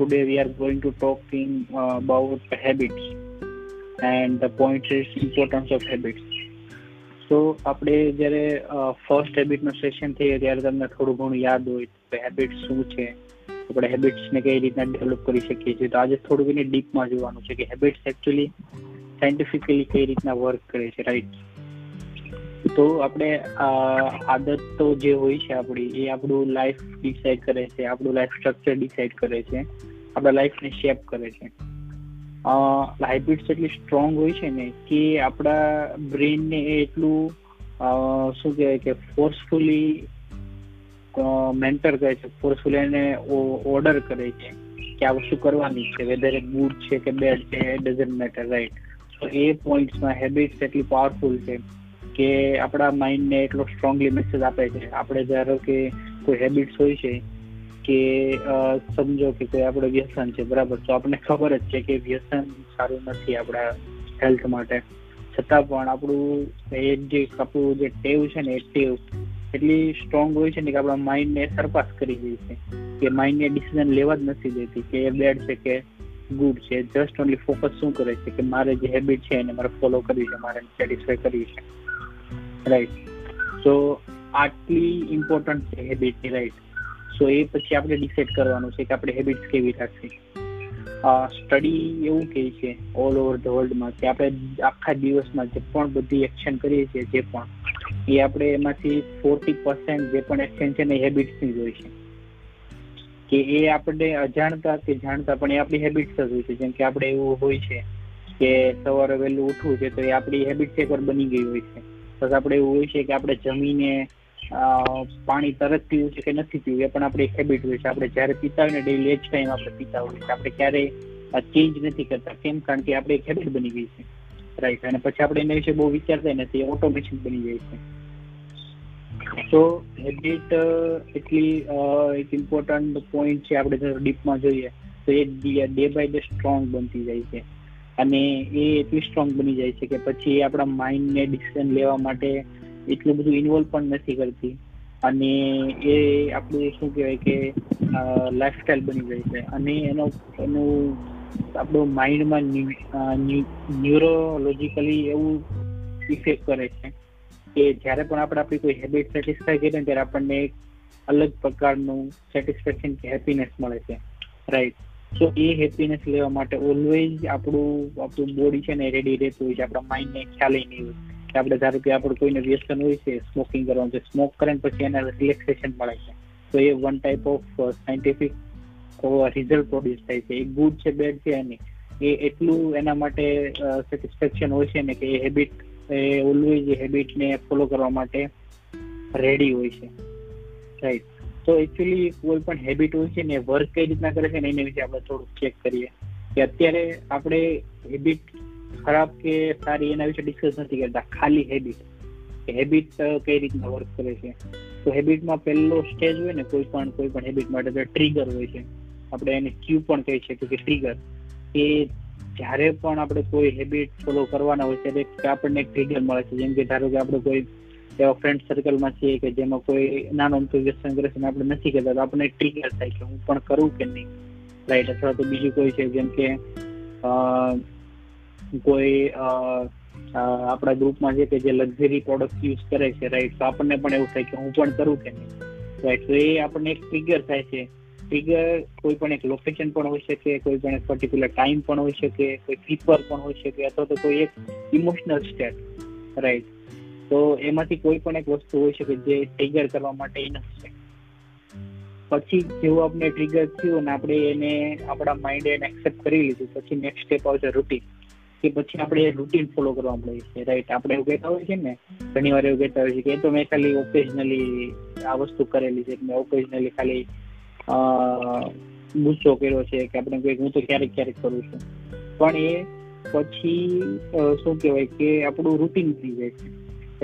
today we are going to talking uh, about habits and the point is importance of habits. તો આપણે જ્યારે first હેબિટનું session થઈએ ત્યારે તમને થોડું ઘણું યાદ હોય કે હેબિટ શું છે? આપણે હેબિટ્સને કઈ રીતના ડેવલપ કરી શકીએ છીએ? તો આજે થોડુંક એને ડીપમાં જોવાનું છે કે હેબિટ્સ એકચ્યુઅલી સાયન્ટિફિકલી કઈ રીતના વર્ક કરે છે રાઈટ તો આપણે આદત તો જે હોય છે આપણી, એ આપણું લાઈફ ડિસાઈડ કરે છે, આપણું લાઈફ સ્ટ્રક્ચર ડિસાઈડ કરે છે, આપણા લાઈફને શેપ કરે છે. હેબિટ્સ એટલી સ્ટ્રોંગ હોય છે ને કે આપણા બ્રેનને એ એટલું શું કહેવાય કે ફોર્સફુલી મેન્ટર કરે છે ફોર્સફુલી એને ઓર્ડર કરે છે કે આ વસ્તુ કરવાની છે વેધર એ ગુડ છે કે બેડ છે ડઝન્ટ મેટર રાઈટ તો એ પોઈન્ટ્સમાં હેબિટ્સ એટલી પાવરફુલ છે. કે આપણા માઇન્ડને એટલો સ્ટ્રોંગલી મેસેજ આપે છે. આપણે ધારો કે કોઈ હેબિટ્સ હોય છે કે સમજો કે કોઈ આપણે વ્યસન છે, બરાબર? તો આપણને ખબર જ છે કે વ્યસન સારું નથી આપણા હેલ્થ માટે. છતાં પણ આપણું એ જે આપણું જે ટેવ છે ને, એ ટેવ એટલી સ્ટ્રોંગ હોય છે ને કે આપણા માઇન્ડને સરપાસ કરી દે છે. કે માઇન્ડને ડિસિઝન લેવા જ નથી દેતી કે એ બેડ છે કે ગુડ છે. જસ્ટ ઓનલી ફોકસ શું કરે છે કે મારે જે હેબિટ છે એને મારે ફોલો કરવી છે, મારે સેટિસ્ફાય કરવી છે. રાઈટ સો આટલી ઇમ્પોર્ટન્ટ છે હેબિટની રાઈટ સો એ પછી આપણે ડિસાઈડ કરવાનું છે કે આપણે હેબિટ્સ કેવી રાખવી. સ્ટડી એવું કહે છે ઓલ ઓવર ધ વર્લ્ડમાં કે આપણે આખા દિવસમાં જે પણ બધી એક્શન કરીએ છીએ, જે પણ, એ આપણે એમાંથી ફોર્ટી પર્સન્ટ જે પણ એક્શન છે ને હેબિટ્સની હોય છે. કે એ આપણે અજાણતા કે જાણતા પણ એ આપણી હેબિટ્સ જ હોય છે. જેમ કે આપણે એવું હોય છે કે સવારે વહેલું ઉઠવું છે તો એ આપણી હેબિટ્સ એકવાર બની ગઈ હોય છે. પછી આપણે એવું હોય છે કે આપણે જમીને પાણી તરત પીવું છે કે નથી પીવું, એ પણ આપણે એક હેબિટ હોય છે. આપણે જ્યારે પીતા હોય ને ડેલી એજ ટાઈમ આપણે પીતા હોય છે આપણે ક્યારેય ચેન્જ નથી કરતા. કેમ? કારણ કે આપણે એક હેબિટ બની ગઈ છે. રાઈટ અને પછી આપણે એના વિશે બહુ વિચારતા નથી. ઓટોમેશન બની જાય છે. તો હેબિટ એટલી એક ઇમ્પોર્ટન્ટ પોઈન્ટ છે આપણે ડીપમાં જોઈએ, તો એ ડે બાય ડે સ્ટ્રોંગ બનતી જાય છે. અને એ એટલી સ્ટ્રોંગ બની જાય છે કે પછી આપણા માઇન્ડને ડિસિઝન લેવા માટે એટલું બધું ઇન્વોલ્વ પણ નથી કરતી. અને એ આપણું શું કહેવાય કે લાઈફસ્ટાઈલ બની જાય છે. અને એનો, એનું આપણું માઇન્ડમાં ન્યુરોલોજિકલી એવું ઇફેક્ટ કરે છે કે જ્યારે પણ આપણે આપણી કોઈ હેબિટ સેટિસ્ફાય કરીએ ત્યારે આપણને એક અલગ પ્રકારનું સેટિસ્ફેક્શન કે હેપીનેસ મળે છે. રાઈટ સો એ હેપીનેસ લેવા માટે ઓલવેઝ આપણું આપણું બોડી છે ને રેડી રહેતું હોય છે. આપણા માઇન્ડને ખ્યાલ નહીં હોય. કે આપણે ધારો કે આપણે કોઈને વ્યસન હોય છે સ્મોકિંગ કરવાનું છે સ્મોક કરે પછી એને રિલેક્સેશન મળે છે. તો એ one type of scientific result produce થાય છે. એ ગુડ છે બેડ છે એની એ એટલું એના માટે સેટિસ્ફેક્શન હોય છે ને કે એ હેબિટ એ ઓલવેઝ એ હેબિટને ફોલો કરવા માટે રેડી હોય છે. રાઈટ તો એકચ્યુઅલી કોઈ પણ હેબિટ હોય છે ને વર્ક કઈ રીતના કરે છે ને, એના વિશે આપણે થોડુંક ચેક કરીએ. કે અત્યારે આપણે હેબિટ ખરાબ કે સારી એના વિશે ડિસ્કસ નથી કરતા, ખાલી હેબિટ હેબિટ કઈ રીતના વર્ક કરે છે. તો હેબિટમાં પહેલો સ્ટેજ હોય ને, કોઈ પણ કોઈ પણ હેબિટ માટે તો ટ્રિગર હોય છે. આપણે એને ક્યુ પણ કહી શકીએ કે ટ્રિગર એ જ્યારે પણ આપણે કોઈ હેબિટ ફોલો કરવાના હોય ત્યારે આપણને એક ટ્રિગર મળે છે. જેમ કે ધારો કે આપણે કોઈ એવા ફ્રેન્ડ સર્કલમાં છીએ કે જેમાં કોઈ નાનો અમથું વ્યસન કરે છે આપણે નથી કરતા તો આપણને ટ્રિગર થાય કે હું પણ કરું કે નહીં. રાઈટ અથવા તો બીજું કોઈ છે, જેમ કે કોઈ આપણા ગ્રુપમાં છે કે જે લક્ઝરી પ્રોડક્ટ યુઝ કરે છે રાઈટ તો આપણને પણ એવું થાય કે હું પણ કરું કે નહીં. રાઈટ તો એ આપણને એક ટ્રિગર થાય છે. ટ્રિગર કોઈ પણ એક લોકેશન પણ હોઈ શકે, કોઈ પણ એક પર્ટિક્યુલર ટાઈમ પણ હોઈ શકે, કોઈ પીપલ પણ હોઈ શકે, અથવા તો કોઈ એક ઇમોશનલ સ્ટેટ રાઈટ તો એમાંથી કોઈ પણ એક વસ્તુ હોઈ શકે જે ટ્રિગર કરવા માટે ઇનફ છે પછી જેવું આપણે ટ્રિગર થયું અને આપણે એને આપણા માઇન્ડે એને એક્સેપ્ટ કરી લીધું, પછી નેક્સ્ટ સ્ટેપ આવશે રૂટીન કે પછી આપણે રૂટીન ફોલો કરવા મળે છે. રાઈટ આપણે એવું કહેતા હોય છે ને, ઘણી વાર એવું કહેતા હોય છે કે તો મેં ખાલી ઓકેઝનલી આ વસ્તુ કરેલી છે, મેં ઓકેઝનલી ખાલી ગુસ્સો કર્યો છે કે આપણે કંઈક હું તો ક્યારેક ક્યારેક કરું છું. પણ એ પછી શું કહેવાય કે આપણું રૂટીન થઈ જાય છે.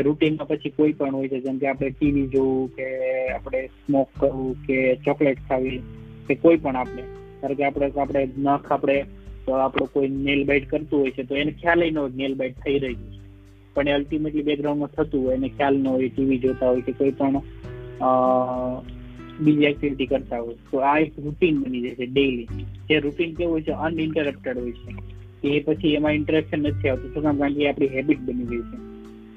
રૂટીનમાં પછી કોઈ પણ હોય છે, જેમ કે આપણે ટીવી જોવું કે આપણે સ્મોક કરવું કે ચોકલેટ ખાવી કે કોઈ પણ આપણે. કારણ કે આપણે આપણે નખ આપણે આપણો કોઈ નેલ બાઇટ કરતું હોય છે, તો એને ખ્યાલ ન હોય નેલ બાઇટ થઈ રહી છે. પણ એ અલ્ટિમેટલી બેકગ્રાઉન્ડમાં થતું હોય, એને ખ્યાલ ન હોય, ટીવી જોતા હોય કે કોઈ પણ બીજી એક્ટિવિટી કરતા હોય. તો આ એક રૂટીન બની જાય છે ડેઈલી જે રૂટીન કેવું હોય છે અનઇન્ટરપ્ટેડ હોય છે. એ પછી એમાં ઇન્ટરેક્શન નથી આવતું. શું કામ? કારણ કે આપણી હેબિટ બની ગઈ છે.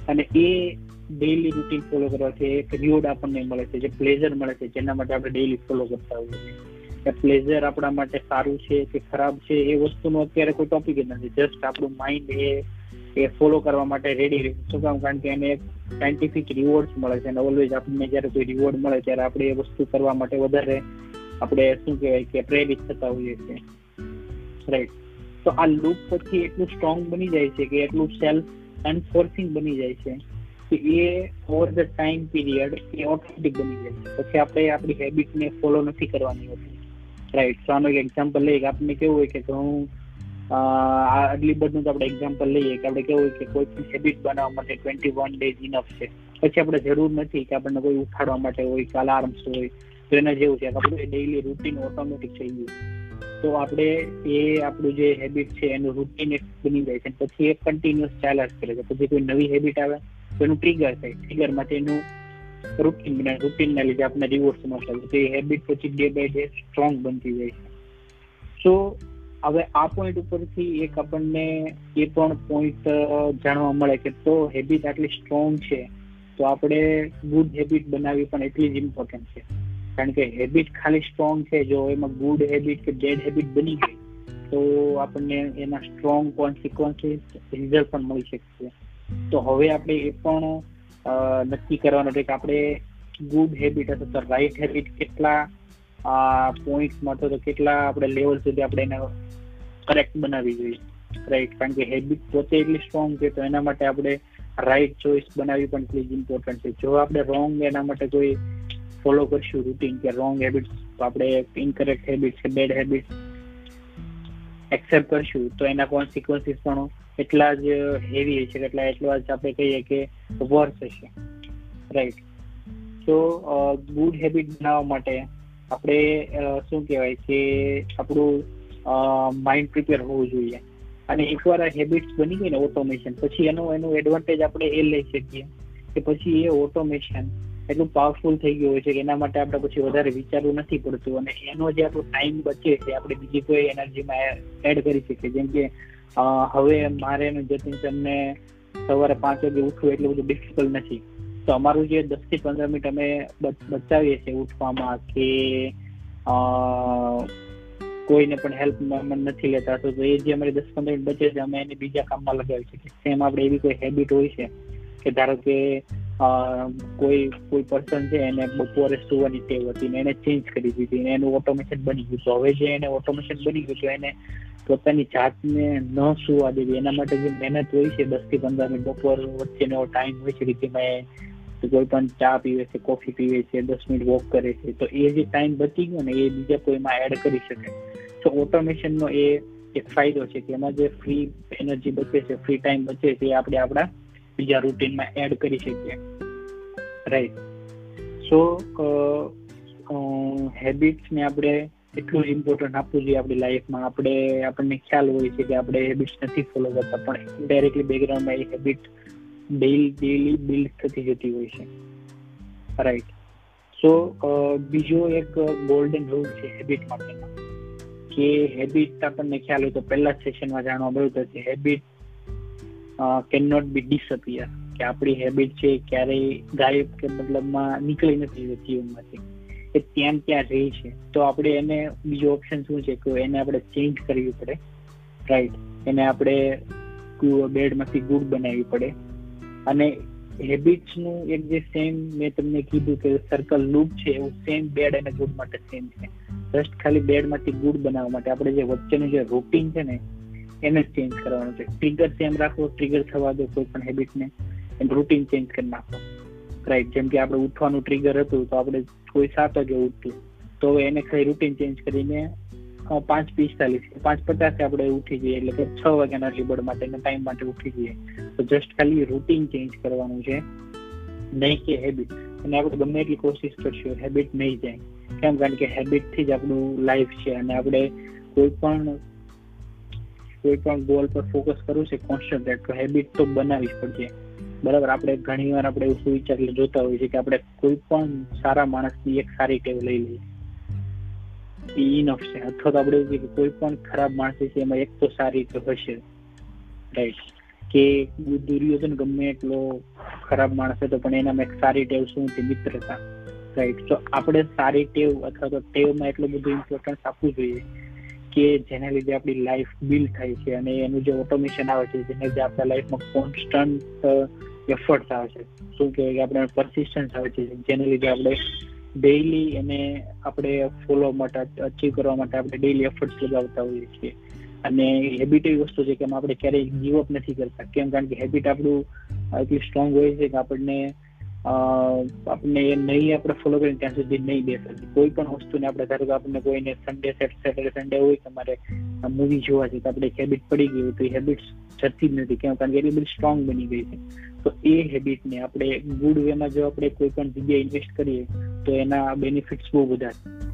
અને એ ડેઈલી રૂટીન ફોલો કરવાથી એક રિવોર્ડ આપણને મળે છે, જે પ્લેઝર મળે છે, જેના માટે આપણે ડેઈલી ફોલો કરતા હોઈએ કે પ્લેઝર આપણા માટે સારું છે કે ખરાબ છે એ વસ્તુનો અત્યારે કોઈ ટોપિક જ નથી જસ્ટ આપણું માઇન્ડ એ એ ફોલો કરવા માટે રેડી રહે. શું કામ? કારણ કે એને સાયન્ટિફિક રિવોર્ડ મળે છે અને ઓલવેઝ આપણને જ્યારે કોઈ રિવોર્ડ મળે ત્યારે આપણે એ વસ્તુ કરવા માટે વધારે આપણે શું કહેવાય કે પ્રેરિત થતા હોઈએ છીએ. રાઈટ તો આ લૂપ પછી એટલું સ્ટ્રોંગ બની જાય છે કે એટલું સેલ્ફ એન્ફોર્સિંગ બની જાય છે કે એ ઓવર ધ ટાઈમ પીરિયડ એ ઓટોમેટિક બની જાય છે. પછી આપણે આપણી હેબિટને ફોલો નથી કરવાની હોતી. રાઈટ તો આનો એક એક્ઝામ્પલ લઈએ કે આપણને કેવું હોય કે ઘણું આટલી તો આપણે એક્ઝામ્પલ લઈએ કે આપણે કેવું કે કોઈ પણ હેબિટ બનાવવા માટે ટ્વેન્ટી વન ડેઝ ઇનફ છે. પછી આપણે જરૂર નથી કે આપણને કોઈ ઉઠાડવા માટે હોય કે અલાર્મ્સ હોય, તો એના જેવું છે આપણે ડેઈલી રૂટીન ઓટોમેટિક થઈ ગયું. તો આપણે એ આપણું જે હેબિટ છે, એનું રૂટીન એક બની જાય છે. પછી એ કન્ટિન્યુઅસ ચાલ્યા કરે છે. પછી કોઈ નવી હેબિટ આવે, તો એનું ટ્રિગર થાય. ટ્રિગરમાંથી એનું રૂટીન બને. રૂટીનના લીધે આપણને રિવોર્ડ્સ મળશે તો એ હેબિટ પછી ડે બાય ડે સ્ટ્રોંગ બનતી જાય છે. સો હવે આ પોઈન્ટ ઉપરથી એક આપણને એ પણ પોઈન્ટ જાણવા મળે કે તો હેબિટ આટલી સ્ટ્રોંગ છે, તો આપણે ગુડ હેબિટ બનાવવી પણ એટલી જ ઇમ્પોર્ટન્ટ છે. કારણ કે હેબિટ ખાલી સ્ટ્રોંગ છે. જો એમાં ગુડ હેબિટ કે બેડ હેબિટ બની ગઈ, તો આપણને એના સ્ટ્રોંગ કોન્સિક્વન્સીસ રિઝલ્ટ પણ મળી શકશે. તો હવે આપણે એ પણ નક્કી કરવાનું છે કે આપણે ગુડ હેબિટ અથવા તો રાઈટ હેબિટ કેટલા આ અથવા તો કેટલા આપણે લેવલ સુધી આપણે એને કરેક્ટ બનાવવી જોઈએ. રાઈટ કારણ કે હેબિટ પોતે એટલી સ્ટ્રોંગ છે, તો એના માટે આપણે રાઈટ ચોઇસ બનાવવી પણ એટલી જ ઇમ્પોર્ટન્ટ છે. જો આપણે રોંગ એના માટે કોઈ ફોલો કરશું રૂટીન કે રોંગ હેબિટ્સ આપણે ઇનકરેક્ટ હેબિટ્સ કે બેડ હેબિટ્સ એક્સેપ્ટ કરશું, તો એના કોન્સિક્વન્સીસ પણ એટલા જ હેવી હશે એટલા એટલા જ આપણે કહીએ કે વર્સ હશે. રાઈટ તો ગુડ હેબિટ બનાવવા માટે આપણે શું કહેવાય કે આપણું માઇન્ડ પ્રિપેર હોવું જોઈએ. અને એકવાર આ હેબિટ્સ બની ગઈ ને ઓટોમેશન પછી એનું એનું એડવાન્ટેજ આપણે એ લઈ શકીએ કે પછી એ ઓટોમેશન એટલું પાવરફુલ થઈ ગયું હોય છે એના માટે આપણે પછી વધારે વિચારવું નથી પડતું અને એનો જે આપણો ટાઈમ બચે છે, આપણે બીજી કોઈ એનર્જીમાં એડ કરી શકીએ. જેમ કે હવે મારે જતીન તમને સવારે પાંચ વાગે ઉઠવું એટલું બધું ડિફિકલ્ટ નથી. તો અમારું જે દસથી પંદર મિનિટ અમે બચાવીએ છીએ ઉઠવામાં કે કોઈને પણ હેલ્પ નથી લેતા. તો એ જે અમારી દસ પંદર મિનિટ બચે છે, અમે એને બીજા કામમાં લગાવી શકીએ. સેમ આપણે એવી કોઈ હેબિટ હોય છે કે ધારો કે કોઈ કોઈ પર્સન છે એને બપોરે સુવાની ટેવ હતી એને ચેન્જ કરી દીધી ને એનું ઓટોમેશન બની ગયું. તો હવે જે એને ઓટોમેશન બની ગયું તો એને પોતાની જાતને ન સુવા દેવી. એના માટે જે મહેનત હોય છે, દસથી પંદર મિનિટ બપોર વચ્ચેનો ટાઈમ હોય છે રીતિમાં કોઈ પણ ચા પીવે છે, કોફી પીવે છે, દસ મિનિટ વોક કરે છે, તો એ જે ટાઈમ બચી ગયો ને એ બીજા કોઈમાં એડ કરી શકે. તો ઓટોમેશનનો એ એક ફાયદો છે કે એમાં જે ફ્રી એનર્જી બચે છે ફ્રી ટાઈમ બચે છે, એ આપણે આપણા બીજા રૂટીનમાં એડ કરી શકીએ. રાઈટ સો હેબિટ્સને આપણે એટલું જ ઇમ્પોર્ટન્ટ આપવું જોઈએ આપણી લાઈફમાં આપણે, આપણને ખ્યાલ હોય છે કે આપણે હેબિટ્સ નથી ફોલો કરતા, પણ ડાયરેક્ટલી બેકગ્રાઉન્ડમાં એ હેબિટ ડેલી ડેલી બિલ્ડ થતી જતી હોય છે. રાઈટ સો બીજો એક ગોલ્ડન રૂલ છે હેબિટ માટેનો, કે હેબિટ આપણને ખ્યાલ હોય તો પહેલા સેશનમાં જાણવા મળ્યું કે habit can not be disappear કે આપણી હેબિટ છે ક્યારેય ગાયબ કે મતલબમાં નીકળી નથી જીવનમાંથી. એ ત્યાં ત્યાં રહી છે. તો આપણે એને બીજો ઓપ્શન શું છે કે એને આપણે ચેન્જ કરવી પડે. રાઈટ એને આપણે બેડમાંથી ગુડ બનાવવી પડે. અને હેબિટ્સનું એક જે સેમ મેં તમને કીધું કે સર્કલ લૂપ છે, એવું સેમ બેડ અને ગુડ માટે સેમ છે. જસ્ટ ખાલી બેડમાંથી ગુડ બનાવવા માટે આપણે જે વચ્ચેનું જે રૂટીન છે ને, એને ચેન્જ કરવાનું છે. ટ્રિગર સેમ રાખવો ટ્રિગર થવા દો કોઈ પણ હેબિટને રૂટીન ચેન્જ કરી નાખો. રાઈટ જેમ કે આપણે ઉઠવાનું ટ્રિગર હતું, તો આપણે કોઈ સાત વાગે ઉઠતું તો એને ખાલી રૂટીન ચેન્જ કરીને પાંચ પિસ્તાલીસ પાંચ પચાસે આપણે ઉઠી જઈએ, એટલે કે છ વાગ્યાના લીબડ માટે ટાઈમ માટે ઉઠી જઈએ. તો જસ્ટ ખાલી રૂટીન ચેન્જ કરવાનું છે. નહીં કે હેબિટ અને આપણે ગમે એટલી કોશિશ કરશું હેબિટ નહીં જાય. કેમ? કારણ કે હેબિટથી જ આપણું લાઈફ છે અને આપણે કોઈ પણ કોઈ પણ ગોલ પર ફોકસ કરવું છે કોન્સ્ટન્ટ તો હેબિટ તો બનાવવી જ પડશે. બરાબર, આપણે ઘણી વાર આપણે એવું વિચાર જોતા હોઈએ છીએ કે આપણે કોઈ પણ સારા માણસની એક સારી ટેવ લઈ લઈએ. ઇનફ છે. અથવા તો આપણે એવું કે કોઈ પણ ખરાબ માણસ છે એમાં એક તો સારી ટેવ હશે. રાઈટ કે દુર્યોધન ગમે એટલો ખરાબ માણસ હતો, પણ એનામાં એક સારી ટેવ શું છે મિત્રતા. રાઈટ તો આપણે સારી ટેવ અથવા તો ટેવમાં એટલું બધું ઇમ્પોર્ટન્સ આપવું જોઈએ કે જેના લીધે આપણી લાઈફ બિલ્ડ થાય છે અને એનું જે ઓટોમેશન આવે છે, જેને લીધે આપણા લાઈફમાં કોન્સ્ટન્ટ એફર્ટ આવે છે. શું કહેવાય કે આપણે પરસિસ્ટન્સ આવે છે. જેને લીધે આપણે ડેઈલી એને આપણે ફોલો માટે અચીવ કરવા માટે આપણે ડેઈલી એફર્ટ્સ લગાવતા હોઈએ છીએ. અને હેબિટ એવી વસ્તુ છે કે આપણે ક્યારેય ગીવ અપ નથી કરતા. કેમ? કારણ કે હેબિટ આપણું એટલી સ્ટ્રોંગ હોય છે કે આપણને આપણને એ નહીં આપણે ફોલો કરીને ત્યાં સુધી નહીં બેસે. કોઈ પણ વસ્તુને આપણે, ધારો કે આપણને કોઈને સન્ડે સેટરડે સન્ડે હોય તમારે મૂવી જોવા છે તો આપણે હેબિટ પડી ગઈ હોય તો એ હેબિટ જતી જ નથી. કેમ? કારણ કે એટલી બધી સ્ટ્રોંગ બની ગઈ છે. તો એ હેબિટને આપણે ગુડ વેમાં જો આપણે કોઈ પણ જગ્યાએ ઇન્વેસ્ટ કરીએ, તો એના બેનિફિટ્સ બહુ બધા છે